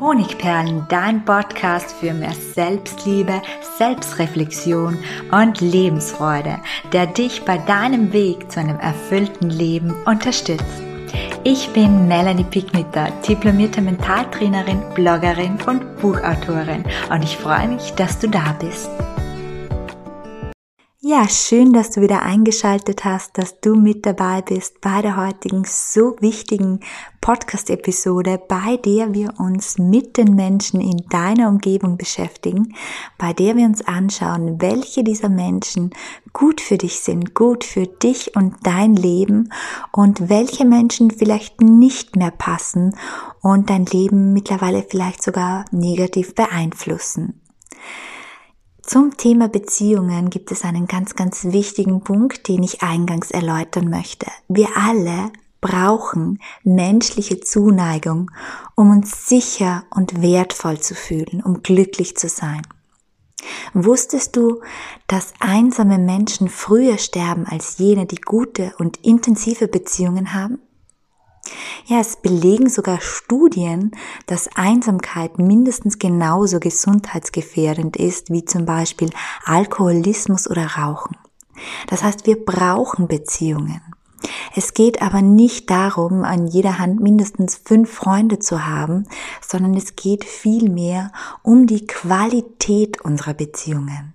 Honigperlen, dein Podcast für mehr Selbstliebe, Selbstreflexion und Lebensfreude, der dich bei deinem Weg zu einem erfüllten Leben unterstützt. Ich bin Melanie Picknitter, diplomierte Mentaltrainerin, Bloggerin und Buchautorin und ich freue mich, dass du da bist. Ja, schön, dass du wieder eingeschaltet hast, dass du mit dabei bist bei der heutigen so wichtigen Podcast-Episode, bei der wir uns mit den Menschen in deiner Umgebung beschäftigen, bei der wir uns anschauen, welche dieser Menschen gut für dich sind, gut für dich und dein Leben und welche Menschen vielleicht nicht mehr passen und dein Leben mittlerweile vielleicht sogar negativ beeinflussen. Zum Thema Beziehungen gibt es einen ganz, ganz wichtigen Punkt, den ich eingangs erläutern möchte. Wir alle brauchen menschliche Zuneigung, um uns sicher und wertvoll zu fühlen, um glücklich zu sein. Wusstest du, dass einsame Menschen früher sterben als jene, die gute und intensive Beziehungen haben? Ja, es belegen sogar Studien, dass Einsamkeit mindestens genauso gesundheitsgefährdend ist wie zum Beispiel Alkoholismus oder Rauchen. Das heißt, wir brauchen Beziehungen. Es geht aber nicht darum, an jeder Hand mindestens fünf Freunde zu haben, sondern es geht vielmehr um die Qualität unserer Beziehungen.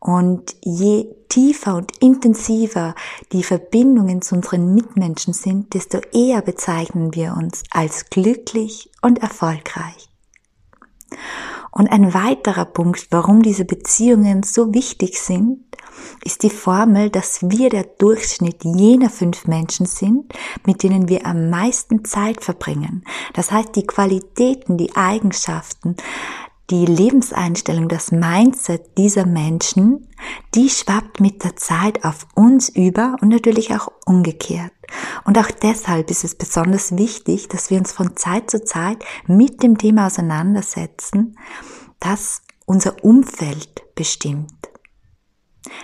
Und je tiefer und intensiver die Verbindungen zu unseren Mitmenschen sind, desto eher bezeichnen wir uns als glücklich und erfolgreich. Und ein weiterer Punkt, warum diese Beziehungen so wichtig sind, ist die Formel, dass wir der Durchschnitt jener fünf Menschen sind, mit denen wir am meisten Zeit verbringen. Das heißt, die Qualitäten, die Eigenschaften, die Lebenseinstellung, das Mindset dieser Menschen, die schwappt mit der Zeit auf uns über und natürlich auch umgekehrt. Und auch deshalb ist es besonders wichtig, dass wir uns von Zeit zu Zeit mit dem Thema auseinandersetzen, das unser Umfeld bestimmt.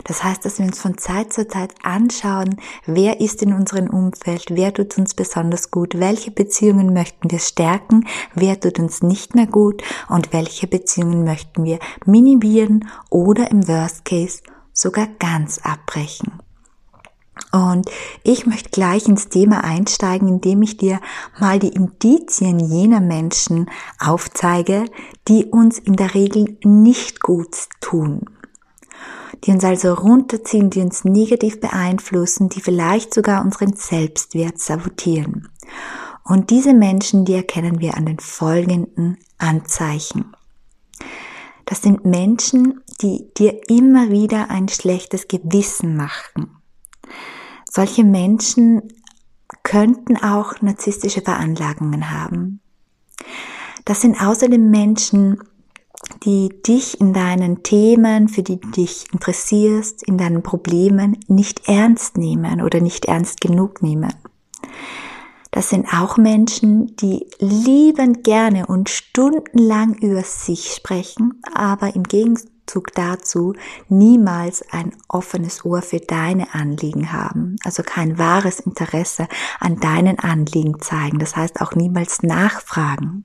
Das heißt, dass wir uns von Zeit zu Zeit anschauen, wer ist in unserem Umfeld, wer tut uns besonders gut, welche Beziehungen möchten wir stärken, wer tut uns nicht mehr gut und welche Beziehungen möchten wir minimieren oder im Worst Case sogar ganz abbrechen. Und ich möchte gleich ins Thema einsteigen, indem ich dir mal die Indizien jener Menschen aufzeige, die uns in der Regel nicht gut tun die uns also runterziehen, die uns negativ beeinflussen, die vielleicht sogar unseren Selbstwert sabotieren. Und diese Menschen, die erkennen wir an den folgenden Anzeichen. Das sind Menschen, die dir immer wieder ein schlechtes Gewissen machen. Solche Menschen könnten auch narzisstische Veranlagungen haben. Das sind außerdem Menschen, die dich in deinen Themen, für die du dich interessierst, in deinen Problemen nicht ernst nehmen oder nicht ernst genug nehmen. Das sind auch Menschen, die liebend gerne und stundenlang über sich sprechen, aber im Gegenzug dazu niemals ein offenes Ohr für deine Anliegen haben, also kein wahres Interesse an deinen Anliegen zeigen, das heißt auch niemals nachfragen.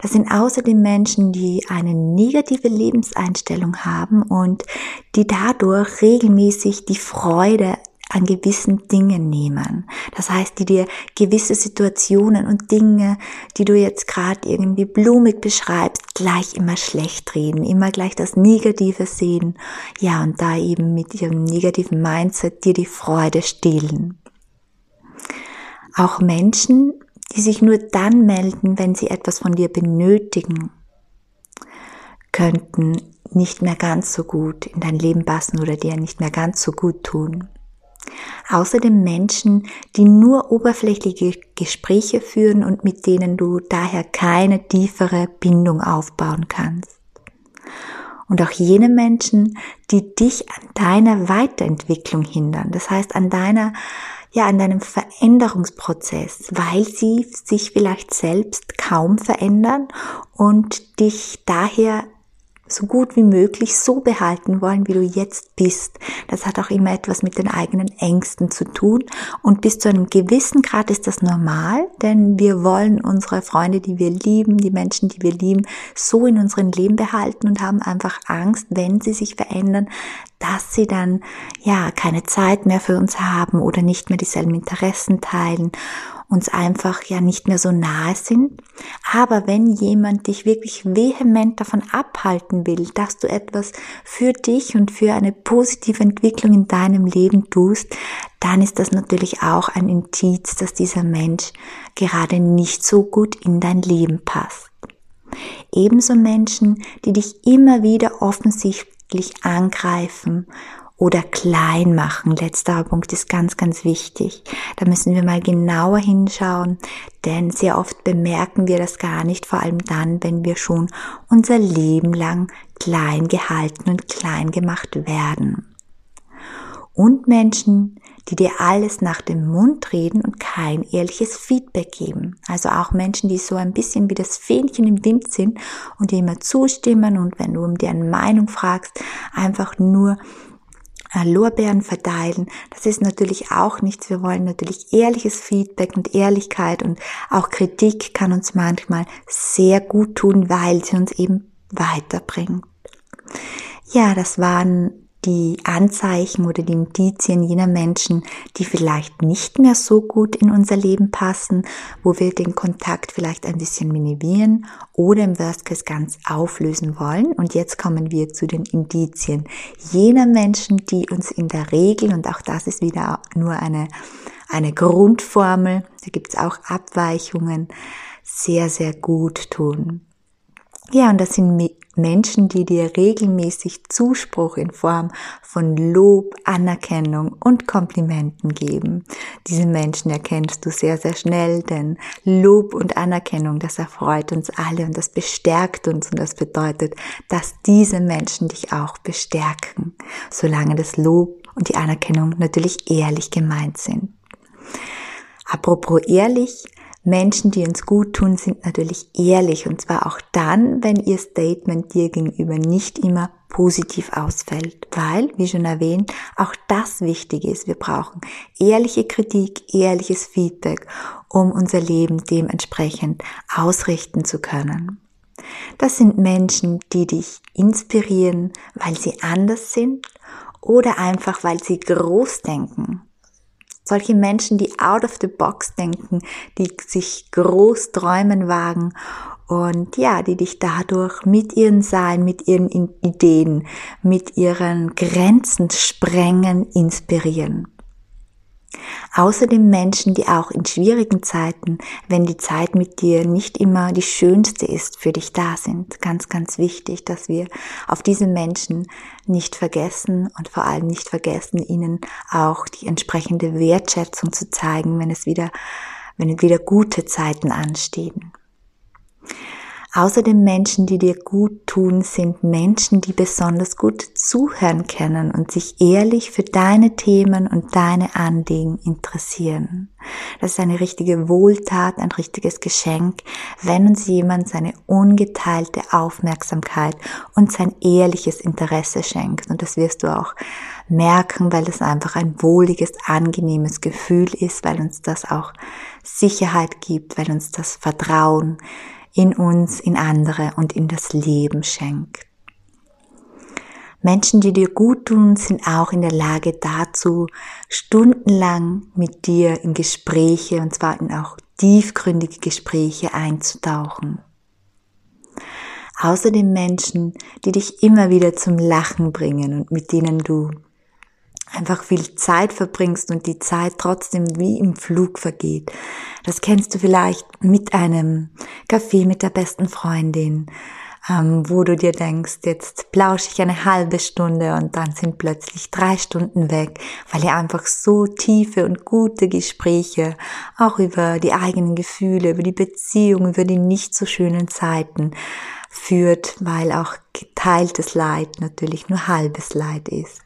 Das sind außerdem Menschen, die eine negative Lebenseinstellung haben und die dadurch regelmäßig die Freude an gewissen Dingen nehmen. Das heißt, die dir gewisse Situationen und Dinge, die du jetzt gerade irgendwie blumig beschreibst, gleich immer schlecht reden, immer gleich das Negative sehen. Ja, und da eben mit ihrem negativen Mindset dir die Freude stehlen. Auch Menschen, die sich nur dann melden, wenn sie etwas von dir benötigen, könnten nicht mehr ganz so gut in dein Leben passen oder dir nicht mehr ganz so gut tun. Außerdem Menschen, die nur oberflächliche Gespräche führen und mit denen du daher keine tiefere Bindung aufbauen kannst. Und auch jene Menschen, die dich an deiner Weiterentwicklung hindern, das heißt an deiner ja an deinem Veränderungsprozess, weil sie sich vielleicht selbst kaum verändern und dich daher so gut wie möglich so behalten wollen, wie du jetzt bist. Das hat auch immer etwas mit den eigenen Ängsten zu tun. Und bis zu einem gewissen Grad ist das normal, denn wir wollen unsere Freunde, die wir lieben, die Menschen, die wir lieben, so in unserem Leben behalten und haben einfach Angst, wenn sie sich verändern, dass sie dann ja keine Zeit mehr für uns haben oder nicht mehr dieselben Interessen teilen uns einfach ja nicht mehr so nahe sind. Aber wenn jemand dich wirklich vehement davon abhalten will, dass du etwas für dich und für eine positive Entwicklung in deinem Leben tust, dann ist das natürlich auch ein Indiz, dass dieser Mensch gerade nicht so gut in dein Leben passt. Ebenso Menschen, die dich immer wieder offensichtlich angreifen oder klein machen. Letzter Punkt ist ganz, ganz wichtig. Da müssen wir mal genauer hinschauen, denn sehr oft bemerken wir das gar nicht, vor allem dann, wenn wir schon unser Leben lang klein gehalten und klein gemacht werden. Und Menschen, die dir alles nach dem Mund reden und kein ehrliches Feedback geben. Also auch Menschen, die so ein bisschen wie das Fähnchen im Wind sind und dir immer zustimmen und wenn du um deren Meinung fragst, einfach nur Lorbeeren verteilen. Das ist natürlich auch nichts. Wir wollen natürlich ehrliches Feedback und Ehrlichkeit und auch Kritik kann uns manchmal sehr gut tun, weil sie uns eben weiterbringt. Ja, das waren die Anzeichen oder die Indizien jener Menschen, die vielleicht nicht mehr so gut in unser Leben passen, wo wir den Kontakt vielleicht ein bisschen minimieren oder im Worst Case ganz auflösen wollen. Und jetzt kommen wir zu den Indizien jener Menschen, die uns in der Regel, und auch das ist wieder nur eine, eine Grundformel, da gibt es auch Abweichungen, sehr, sehr gut tun. Ja, und das sind Menschen, die dir regelmäßig Zuspruch in Form von Lob, Anerkennung und Komplimenten geben. Diese Menschen erkennst du sehr, sehr schnell, denn Lob und Anerkennung, das erfreut uns alle und das bestärkt uns und das bedeutet, dass diese Menschen dich auch bestärken, solange das Lob und die Anerkennung natürlich ehrlich gemeint sind. Apropos ehrlich, Menschen, die uns gut tun, sind natürlich ehrlich und zwar auch dann, wenn ihr Statement dir gegenüber nicht immer positiv ausfällt, weil, wie schon erwähnt, auch das wichtig ist. Wir brauchen ehrliche Kritik, ehrliches Feedback, um unser Leben dementsprechend ausrichten zu können. Das sind Menschen, die dich inspirieren, weil sie anders sind oder einfach weil sie groß denken. Solche Menschen, die out of the box denken, die sich groß träumen wagen und ja, die dich dadurch mit ihren Sein, mit ihren Ideen, mit ihren Grenzen sprengen, inspirieren. Außerdem Menschen, die auch in schwierigen Zeiten, wenn die Zeit mit dir nicht immer die schönste ist, für dich da sind. Ganz, ganz wichtig, dass wir auf diese Menschen nicht vergessen und vor allem nicht vergessen, ihnen auch die entsprechende Wertschätzung zu zeigen, wenn es wieder, wenn wieder gute Zeiten anstehen. Außerdem Menschen, die dir gut tun, sind Menschen, die besonders gut zuhören können und sich ehrlich für deine Themen und deine Anliegen interessieren. Das ist eine richtige Wohltat, ein richtiges Geschenk, wenn uns jemand seine ungeteilte Aufmerksamkeit und sein ehrliches Interesse schenkt. Und das wirst du auch merken, weil es einfach ein wohliges, angenehmes Gefühl ist, weil uns das auch Sicherheit gibt, weil uns das Vertrauen in uns, in andere und in das Leben schenkt. Menschen, die dir gut tun, sind auch in der Lage dazu, stundenlang mit dir in Gespräche, und zwar in auch tiefgründige Gespräche einzutauchen. Außerdem Menschen, die dich immer wieder zum Lachen bringen und mit denen du einfach viel Zeit verbringst und die Zeit trotzdem wie im Flug vergeht. Das kennst du vielleicht mit einem Kaffee mit der besten Freundin, ähm, wo du dir denkst, jetzt plausche ich eine halbe Stunde und dann sind plötzlich drei Stunden weg, weil ihr einfach so tiefe und gute Gespräche auch über die eigenen Gefühle, über die Beziehung, über die nicht so schönen Zeiten führt, weil auch geteiltes Leid natürlich nur halbes Leid ist.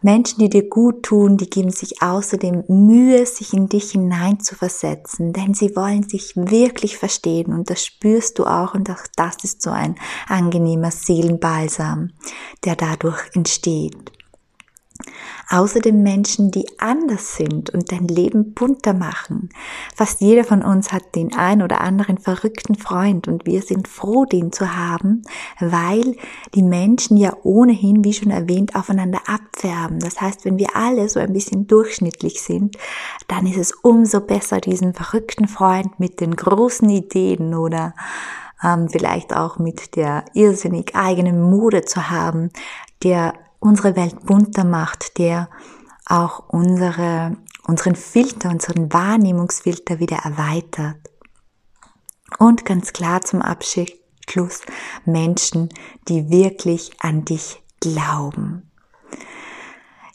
Menschen, die dir gut tun, die geben sich außerdem Mühe, sich in dich hinein zu versetzen, denn sie wollen sich wirklich verstehen und das spürst du auch und auch das ist so ein angenehmer Seelenbalsam, der dadurch entsteht. Außerdem Menschen, die anders sind und dein Leben bunter machen. Fast jeder von uns hat den ein oder anderen verrückten Freund und wir sind froh, den zu haben, weil die Menschen ja ohnehin, wie schon erwähnt, aufeinander abfärben. Das heißt, wenn wir alle so ein bisschen durchschnittlich sind, dann ist es umso besser, diesen verrückten Freund mit den großen Ideen oder ähm, vielleicht auch mit der irrsinnig eigenen Mode zu haben, der unsere Welt bunter macht, der auch unsere, unseren Filter, unseren Wahrnehmungsfilter wieder erweitert. Und ganz klar zum Abschluss Menschen, die wirklich an dich glauben.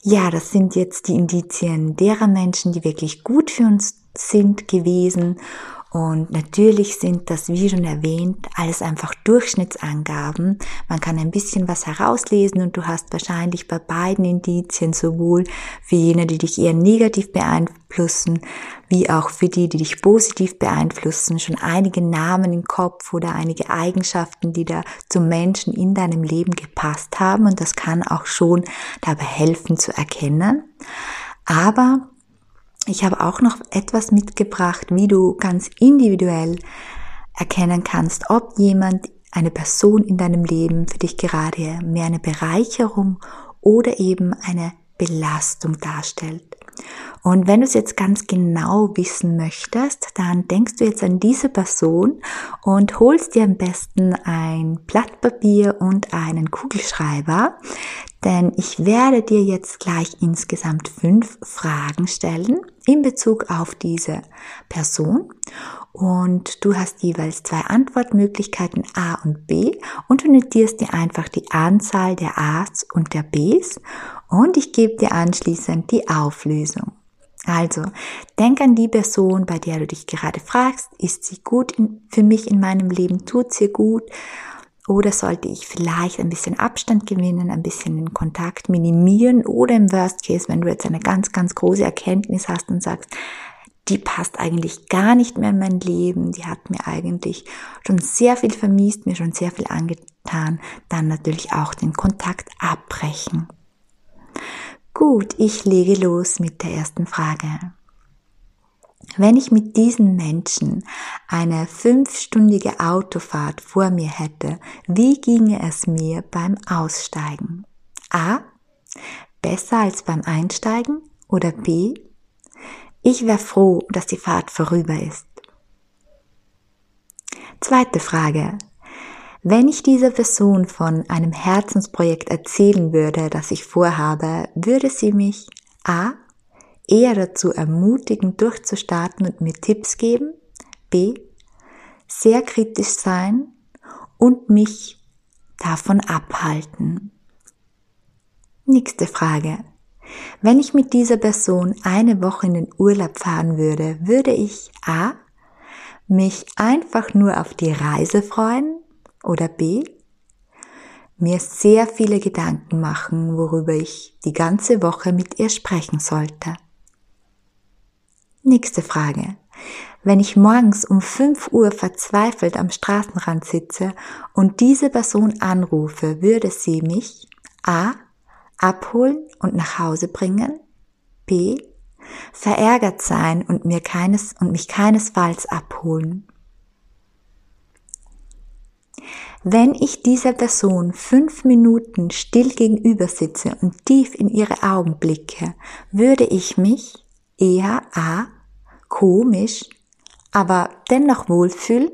Ja, das sind jetzt die Indizien derer Menschen, die wirklich gut für uns sind gewesen und natürlich sind das, wie schon erwähnt, alles einfach Durchschnittsangaben. Man kann ein bisschen was herauslesen und du hast wahrscheinlich bei beiden Indizien sowohl für jene, die dich eher negativ beeinflussen, wie auch für die, die dich positiv beeinflussen, schon einige Namen im Kopf oder einige Eigenschaften, die da zum Menschen in deinem Leben gepasst haben. Und das kann auch schon dabei helfen zu erkennen. Aber ich habe auch noch etwas mitgebracht, wie du ganz individuell erkennen kannst, ob jemand, eine Person in deinem Leben für dich gerade mehr eine Bereicherung oder eben eine Belastung darstellt. Und wenn du es jetzt ganz genau wissen möchtest, dann denkst du jetzt an diese Person und holst dir am besten ein Blatt Papier und einen Kugelschreiber, denn ich werde dir jetzt gleich insgesamt fünf Fragen stellen in Bezug auf diese Person. Und du hast jeweils zwei Antwortmöglichkeiten A und B. Und du notierst dir einfach die Anzahl der A's und der B's. Und ich gebe dir anschließend die Auflösung. Also, denk an die Person, bei der du dich gerade fragst, ist sie gut in, für mich in meinem Leben, tut sie gut oder sollte ich vielleicht ein bisschen Abstand gewinnen, ein bisschen den Kontakt minimieren oder im Worst Case, wenn du jetzt eine ganz, ganz große Erkenntnis hast und sagst, die passt eigentlich gar nicht mehr in mein Leben, die hat mir eigentlich schon sehr viel vermisst, mir schon sehr viel angetan, dann natürlich auch den Kontakt abbrechen. Gut, ich lege los mit der ersten Frage. Wenn ich mit diesen Menschen eine fünfstündige Autofahrt vor mir hätte, wie ginge es mir beim Aussteigen? A. Besser als beim Einsteigen? Oder B. Ich wäre froh, dass die Fahrt vorüber ist. Zweite Frage. Wenn ich dieser Person von einem Herzensprojekt erzählen würde, das ich vorhabe, würde sie mich A. eher dazu ermutigen, durchzustarten und mir Tipps geben, B. sehr kritisch sein und mich davon abhalten. Nächste Frage. Wenn ich mit dieser Person eine Woche in den Urlaub fahren würde, würde ich A. mich einfach nur auf die Reise freuen oder B. Mir sehr viele Gedanken machen, worüber ich die ganze Woche mit ihr sprechen sollte. Nächste Frage. Wenn ich morgens um 5 Uhr verzweifelt am Straßenrand sitze und diese Person anrufe, würde sie mich A. abholen und nach Hause bringen, B. verärgert sein und mir keines und mich keinesfalls abholen Wenn ich dieser Person fünf Minuten still gegenüber sitze und tief in ihre Augen blicke, würde ich mich eher A. komisch, aber dennoch wohlfühlen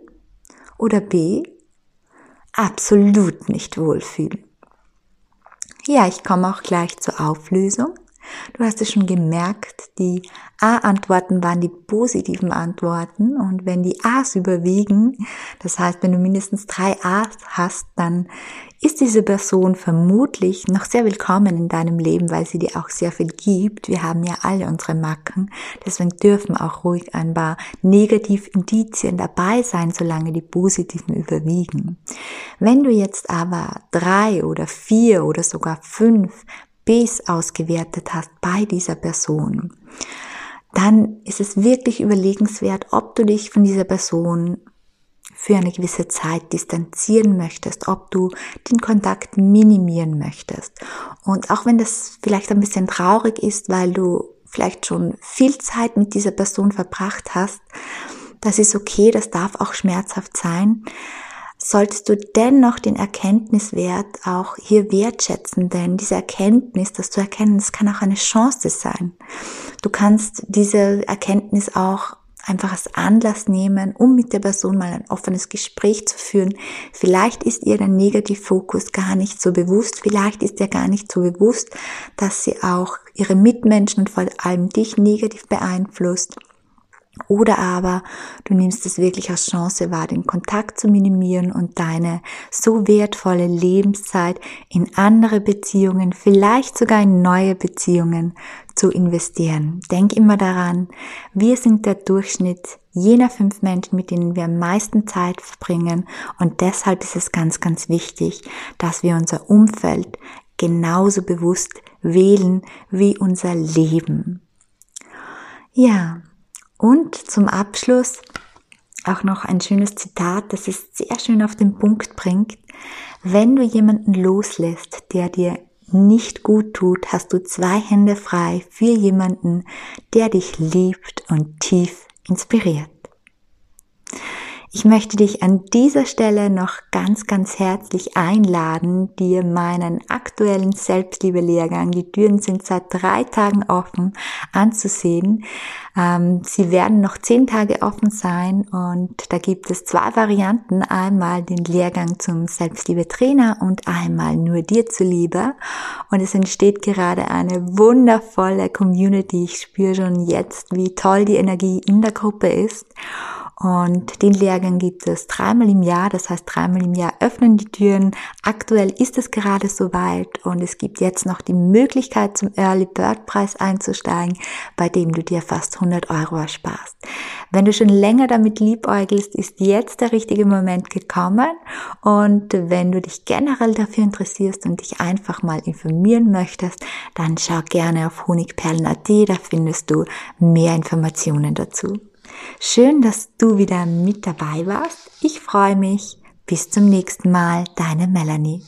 oder B. absolut nicht wohlfühlen. Ja, ich komme auch gleich zur Auflösung. Du hast es schon gemerkt, die A-Antworten waren die positiven Antworten und wenn die A's überwiegen, das heißt, wenn du mindestens drei A's hast, dann ist diese Person vermutlich noch sehr willkommen in deinem Leben, weil sie dir auch sehr viel gibt. Wir haben ja alle unsere Macken, deswegen dürfen auch ruhig ein paar Negativindizien dabei sein, solange die positiven überwiegen. Wenn du jetzt aber drei oder vier oder sogar fünf Gesprächs ausgewertet hast bei dieser Person, dann ist es wirklich überlegenswert, ob du dich von dieser Person für eine gewisse Zeit distanzieren möchtest, ob du den Kontakt minimieren möchtest. Und auch wenn das vielleicht ein bisschen traurig ist, weil du vielleicht schon viel Zeit mit dieser Person verbracht hast, das ist okay, das darf auch schmerzhaft sein solltest du dennoch den Erkenntniswert auch hier wertschätzen, denn diese Erkenntnis, dass du erkennen, es kann auch eine Chance sein. Du kannst diese Erkenntnis auch einfach als Anlass nehmen, um mit der Person mal ein offenes Gespräch zu führen. Vielleicht ist ihr der Negativfokus gar nicht so bewusst, vielleicht ist ihr gar nicht so bewusst, dass sie auch ihre Mitmenschen und vor allem dich negativ beeinflusst. Oder aber du nimmst es wirklich als Chance wahr, den Kontakt zu minimieren und deine so wertvolle Lebenszeit in andere Beziehungen, vielleicht sogar in neue Beziehungen zu investieren. Denk immer daran, wir sind der Durchschnitt jener fünf Menschen, mit denen wir am meisten Zeit verbringen und deshalb ist es ganz, ganz wichtig, dass wir unser Umfeld genauso bewusst wählen wie unser Leben. Ja, und zum Abschluss auch noch ein schönes Zitat, das es sehr schön auf den Punkt bringt. Wenn du jemanden loslässt, der dir nicht gut tut, hast du zwei Hände frei für jemanden, der dich liebt und tief inspiriert. Ich möchte dich an dieser Stelle noch ganz, ganz herzlich einladen, dir meinen aktuellen Selbstliebe-Lehrgang, die Türen sind seit drei Tagen offen, anzusehen. Ähm, sie werden noch zehn Tage offen sein und da gibt es zwei Varianten. Einmal den Lehrgang zum Selbstliebe-Trainer und einmal nur dir zuliebe. Und es entsteht gerade eine wundervolle Community. Ich spüre schon jetzt, wie toll die Energie in der Gruppe ist. Und den Lehrgang gibt es dreimal im Jahr, das heißt dreimal im Jahr öffnen die Türen. Aktuell ist es gerade soweit und es gibt jetzt noch die Möglichkeit zum Early Bird Preis einzusteigen, bei dem du dir fast 100 Euro ersparst. Wenn du schon länger damit liebäugelst, ist jetzt der richtige Moment gekommen und wenn du dich generell dafür interessierst und dich einfach mal informieren möchtest, dann schau gerne auf honigperlen.at, da findest du mehr Informationen dazu. Schön, dass du wieder mit dabei warst. Ich freue mich. Bis zum nächsten Mal, deine Melanie.